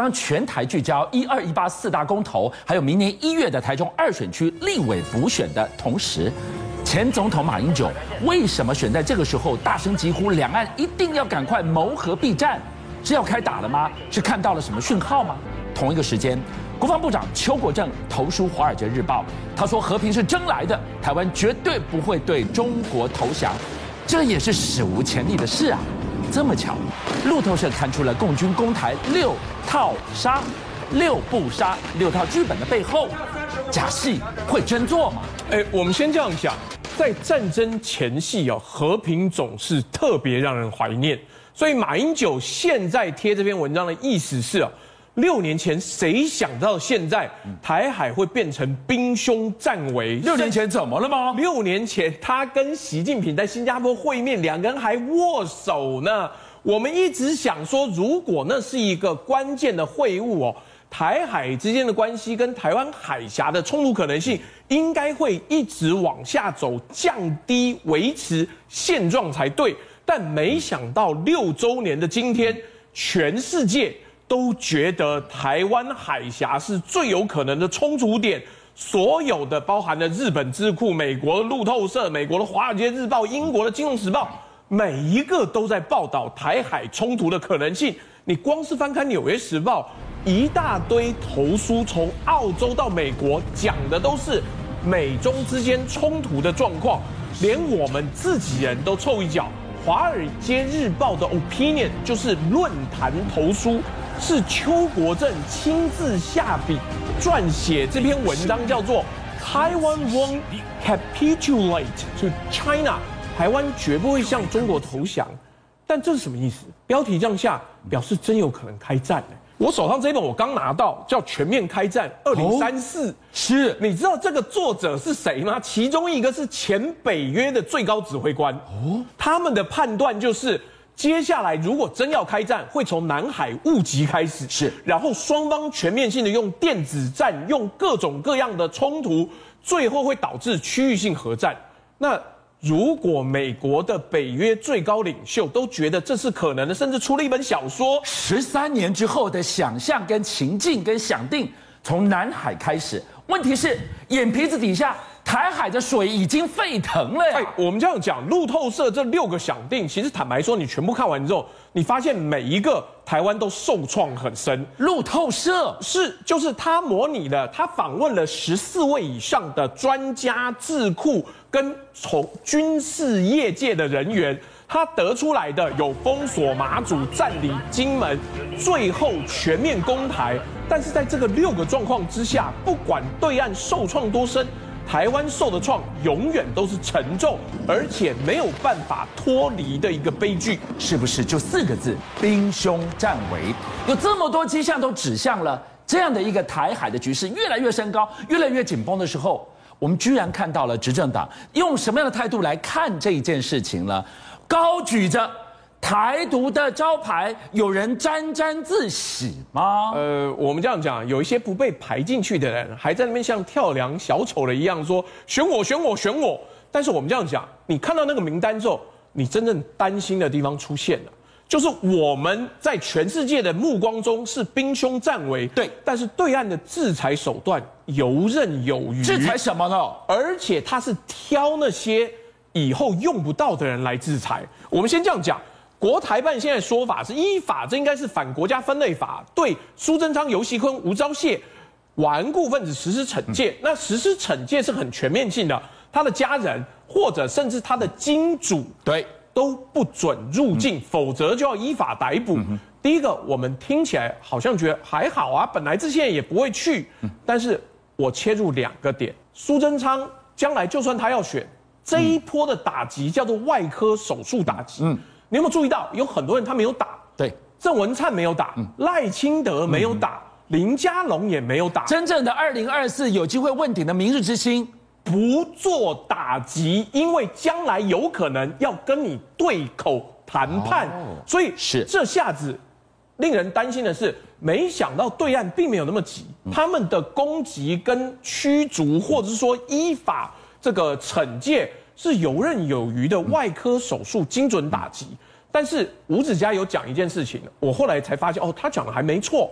当全台聚焦一二一八四大公投，还有明年一月的台中二选区立委补选的同时，前总统马英九为什么选在这个时候大声疾呼两岸一定要赶快谋和避战？是要开打了吗？是看到了什么讯号吗？同一个时间，国防部长邱国正投书《华尔街日报》，他说和平是争来的，台湾绝对不会对中国投降，这也是史无前例的事啊！这么巧，路透社看出了共军攻台六套杀、六不杀、六套剧本的背后，假戏会真做吗？哎，我们先这样想，在战争前夕啊，和平总是特别让人怀念。所以马英九现在贴这篇文章的意思是啊，六年前谁想到现在台海会变成兵凶战危？六年前怎么了吗？六年前他跟习近平在新加坡会面，两个人还握手呢。我们一直想说，如果那是一个关键的会晤哦，台海之间的关系跟台湾海峡的冲突可能性应该会一直往下走，降低维持现状才对。但没想到六周年的今天，全世界都觉得台湾海峡是最有可能的冲突点。所有的包含了日本智库、美国路透社、美国的华尔街日报、英国的金融时报，每一个都在报道台海冲突的可能性。你光是翻开纽约时报，一大堆投书，从澳洲到美国，讲的都是美中之间冲突的状况，连我们自己人都凑一脚。《华尔街日报》的 opinion 就是论坛投书，是邱国正亲自下笔撰写这篇文章，叫做 “Taiwan won't capitulate to China”，台湾绝不会向中国投降。但这是什么意思？标题这样下，表示真有可能开战。我手上这本我刚拿到，叫《全面开战二零三四》，是，你知道这个作者是谁吗？其中一个是前北约的最高指挥官哦，他们的判断就是，接下来如果真要开战，会从南海误击开始，是，然后双方全面性的用电子战，用各种各样的冲突，最后会导致区域性核战。那。如果美国的北约最高领袖都觉得这是可能的，甚至出了一本小说，十三年之后的想象跟情境跟想定，从南海开始。问题是眼皮子底下。台海的水已经沸腾了呀！哎，我们这样讲，路透社这六个想定，其实坦白说，你全部看完之后，你发现每一个台湾都受创很深。路透社是，就是他模拟了，他访问了十四位以上的专家、智库跟从军事业界的人员，他得出来的有封锁马祖、占领金门，最后全面攻台。但是在这个六个状况之下，不管对岸受创多深。台湾受的创永远都是沉重，而且没有办法脱离的一个悲剧，是不是？就四个字：兵凶战危。有这么多迹象都指向了这样的一个台海的局势越来越升高、越来越紧绷的时候，我们居然看到了执政党用什么样的态度来看这一件事情了？高举着。台独的招牌，有人沾沾自喜吗？呃，我们这样讲，有一些不被排进去的人，还在那边像跳梁小丑的一样说选我选我选我。但是我们这样讲，你看到那个名单之后，你真正担心的地方出现了，就是我们在全世界的目光中是兵凶战危，对，但是对岸的制裁手段游刃有余。制裁什么呢？而且他是挑那些以后用不到的人来制裁。我们先这样讲。国台办现在说法是依法，这应该是反国家分类法，对苏贞昌、游锡坤、吴钊燮顽固分子实施惩戒。那实施惩戒是很全面性的，他的家人或者甚至他的金主，对，都不准入境，否则就要依法逮捕。第一个，我们听起来好像觉得还好啊，本来这些人也不会去。但是我切入两个点，苏贞昌将来就算他要选，这一波的打击叫做外科手术打击。嗯。你有没有注意到，有很多人他没有打？对，郑文灿没有打，赖、嗯、清德没有打，嗯、林佳龙也没有打。真正的二零二四有机会问鼎的明日之星，不做打击，因为将来有可能要跟你对口谈判，哦、所以是。这下子令人担心的是，没想到对岸并没有那么急，嗯、他们的攻击跟驱逐，或者是说依法这个惩戒。是游刃有余的外科手术，精准打击。但是吴子嘉有讲一件事情，我后来才发现，哦，他讲的还没错。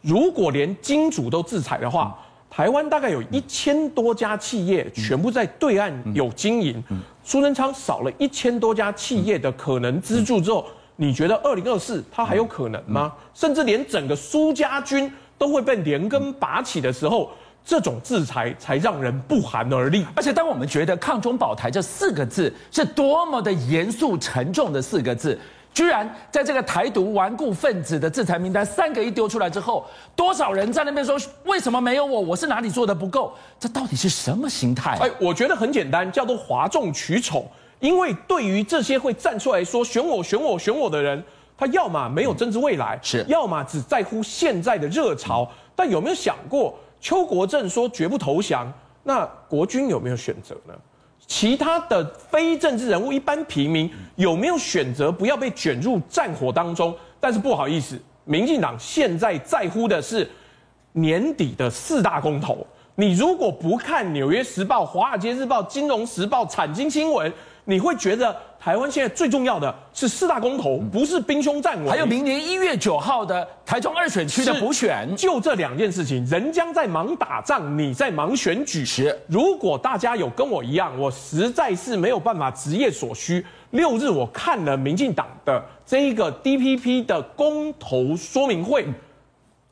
如果连金主都制裁的话，台湾大概有一千多家企业全部在对岸有经营，苏贞昌少了一千多家企业的可能资助之后，你觉得二零二四他还有可能吗？甚至连整个苏家军都会被连根拔起的时候，这种制裁才让人不寒而栗。而且当我们觉得“抗中保台”这四个字是多么的严肃沉重的四个字。居然在这个台独顽固分子的制裁名单三个一丢出来之后，多少人在那边说，为什么没有我？我是哪里做的不够？这到底是什么心态？哎，我觉得很简单，叫做哗众取宠。因为对于这些会站出来说选我、选我、选我的人，他要么没有政治未来，是；要么只在乎现在的热潮。但有没有想过，邱国正说绝不投降，那国军有没有选择呢？其他的非政治人物，一般平民有没有选择不要被卷入战火当中？但是不好意思，民进党现在在乎的是年底的四大公投。你如果不看《纽约时报》《华尔街日报》《金融时报》《产经新闻》，你会觉得。台湾现在最重要的是四大公投，不是兵凶战危。还有明年一月九号的台中二选区的补选，就这两件事情，人将在忙打仗，你在忙选举。是，如果大家有跟我一样，我实在是没有办法职业所需。六日我看了民进党的这一个 DPP 的公投说明会，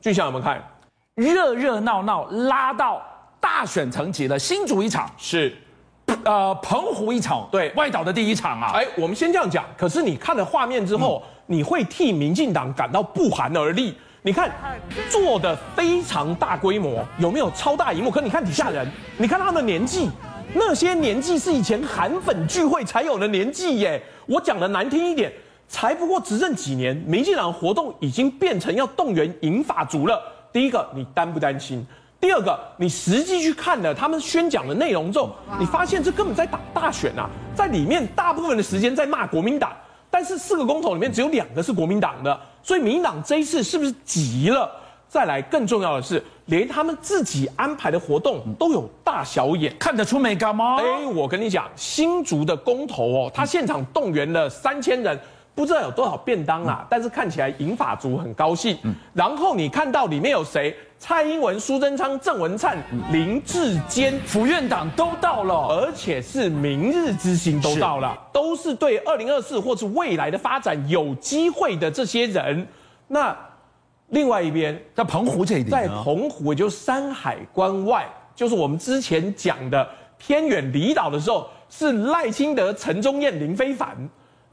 俊相有没有看？热热闹闹拉到大选层级了，新竹一场是。呃，澎湖一场，对，外岛的第一场啊。哎，我们先这样讲。可是你看了画面之后，嗯、你会替民进党感到不寒而栗。你看，做的非常大规模，有没有超大荧幕？可你看底下人，你看他们的年纪，那些年纪是以前韩粉聚会才有的年纪耶。我讲的难听一点，才不过执政几年，民进党活动已经变成要动员银发族了。第一个，你担不担心？第二个，你实际去看了他们宣讲的内容之后，你发现这根本在打大选啊，在里面大部分的时间在骂国民党，但是四个公投里面只有两个是国民党的，所以民进党这一次是不是急了？再来，更重要的是，连他们自己安排的活动都有大小眼，看得出美感吗？哎，我跟你讲，新竹的公投哦，他现场动员了三千人。不知道有多少便当啊，但是看起来银发族很高兴。然后你看到里面有谁？蔡英文、苏贞昌、郑文灿、林志坚，府院党都到了，而且是明日之星都到了，都是对二零二四或是未来的发展有机会的这些人。那另外一边在澎湖这一点，在澎湖也就是山海关外，就是我们之前讲的偏远离岛的时候，是赖清德、陈宗彦、林非凡。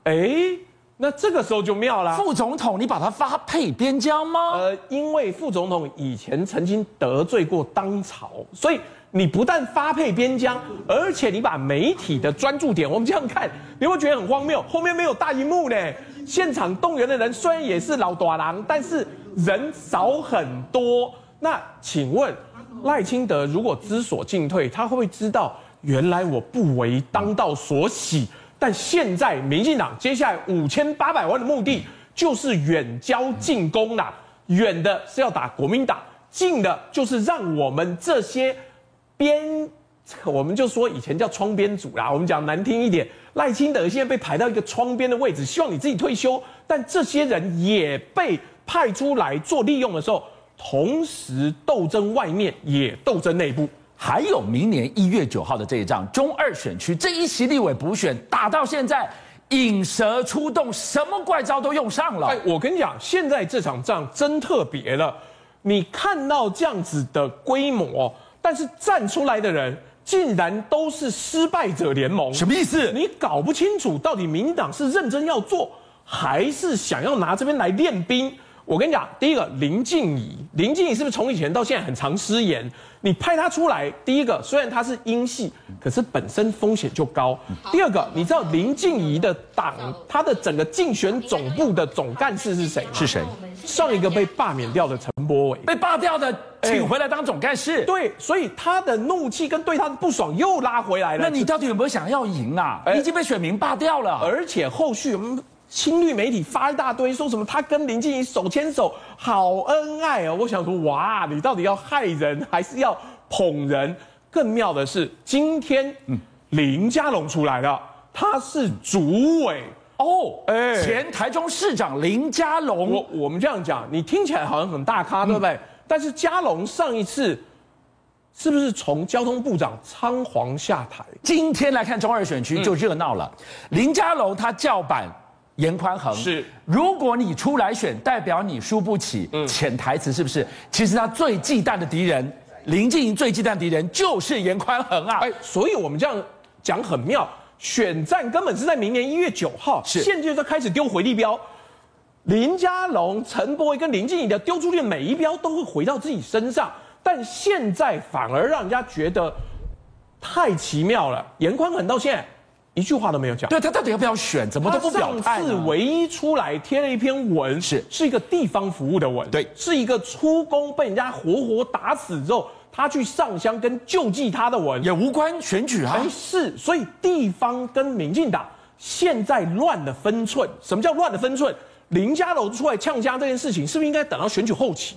哎。那这个时候就妙了，副总统，你把他发配边疆吗？呃，因为副总统以前曾经得罪过当朝，所以你不但发配边疆，而且你把媒体的专注点，我们这样看，你会觉得很荒谬。后面没有大荧幕呢，现场动员的人虽然也是老大人，但是人少很多。那请问赖清德如果知所进退，他会不会知道原来我不为当道所喜？但现在民进党接下来五千八百万的目的就是远交近攻啦，远的是要打国民党，近的就是让我们这些边，我们就说以前叫窗边组啦，我们讲难听一点，赖清德现在被排到一个窗边的位置，希望你自己退休，但这些人也被派出来做利用的时候，同时斗争外面也斗争内部。还有明年一月九号的这一仗中二选区这一席立委补选打到现在，引蛇出洞，什么怪招都用上了。哎，我跟你讲，现在这场仗真特别了。你看到这样子的规模，但是站出来的人竟然都是失败者联盟，什么意思？你搞不清楚到底民党是认真要做，还是想要拿这边来练兵？我跟你讲，第一个林静怡，林静怡是不是从以前到现在很常失言？你派她出来，第一个虽然她是英系，可是本身风险就高。第二个，你知道林静怡的党，她的整个竞选总部的总干事是谁吗？是谁？上一个被罢免掉的陈柏伟，被罢掉的，请回来当总干事。对，所以他的怒气跟对他的不爽又拉回来了。那你到底有没有想要赢啊？你已经被选民罢掉了，而且后续我们。青绿媒体发一大堆，说什么他跟林静怡手牵手，好恩爱哦！我想说，哇，你到底要害人还是要捧人？更妙的是，今天林佳龙出来了，他是主委哦，哎，前台中市长林佳龙。我我们这样讲，你听起来好像很大咖，对不对？嗯但是佳龙上一次是不是从交通部长仓皇下台？今天来看中二选区就热闹了，嗯、林佳龙他叫板颜宽恒，是如果你出来选，代表你输不起。嗯，潜台词是不是？其实他最忌惮的敌人，林静怡最忌惮的敌人就是严宽恒啊！哎，所以我们这样讲很妙，选战根本是在明年一月九号，是现在就开始丢回力镖。林佳龙、陈柏惟跟林静怡的丢出去的每一镖都会回到自己身上，但现在反而让人家觉得太奇妙了。严宽恒到现在一句话都没有讲，对他到底要不要选，怎么都不表态。上次唯一出来贴了一篇文，是是一个地方服务的文，对，是一个出工被人家活活打死之后，他去上香跟救济他的文，也无关选举啊。哎，是，所以地方跟民进党现在乱了分寸。什么叫乱了分寸？林家楼出来呛家这件事情，是不是应该等到选举后期？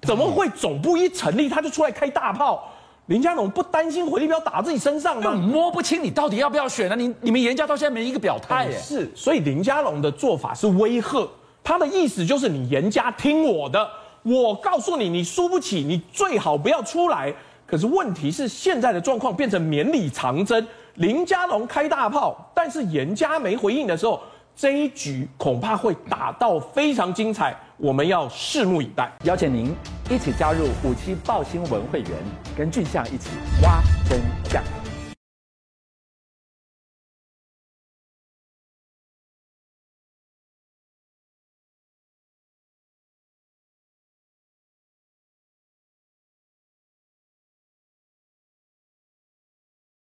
怎么会总部一成立他就出来开大炮？林佳龙不担心回力镖打自己身上吗？摸不清你到底要不要选呢？你你们严家到现在没一个表态耶。是，所以林佳龙的做法是威吓，他的意思就是你严家听我的，我告诉你，你输不起，你最好不要出来。可是问题是现在的状况变成绵里藏针，林佳龙开大炮，但是严家没回应的时候。这一局恐怕会打到非常精彩，我们要拭目以待。邀请您一起加入五七报新闻会员，跟俊相一起挖真相。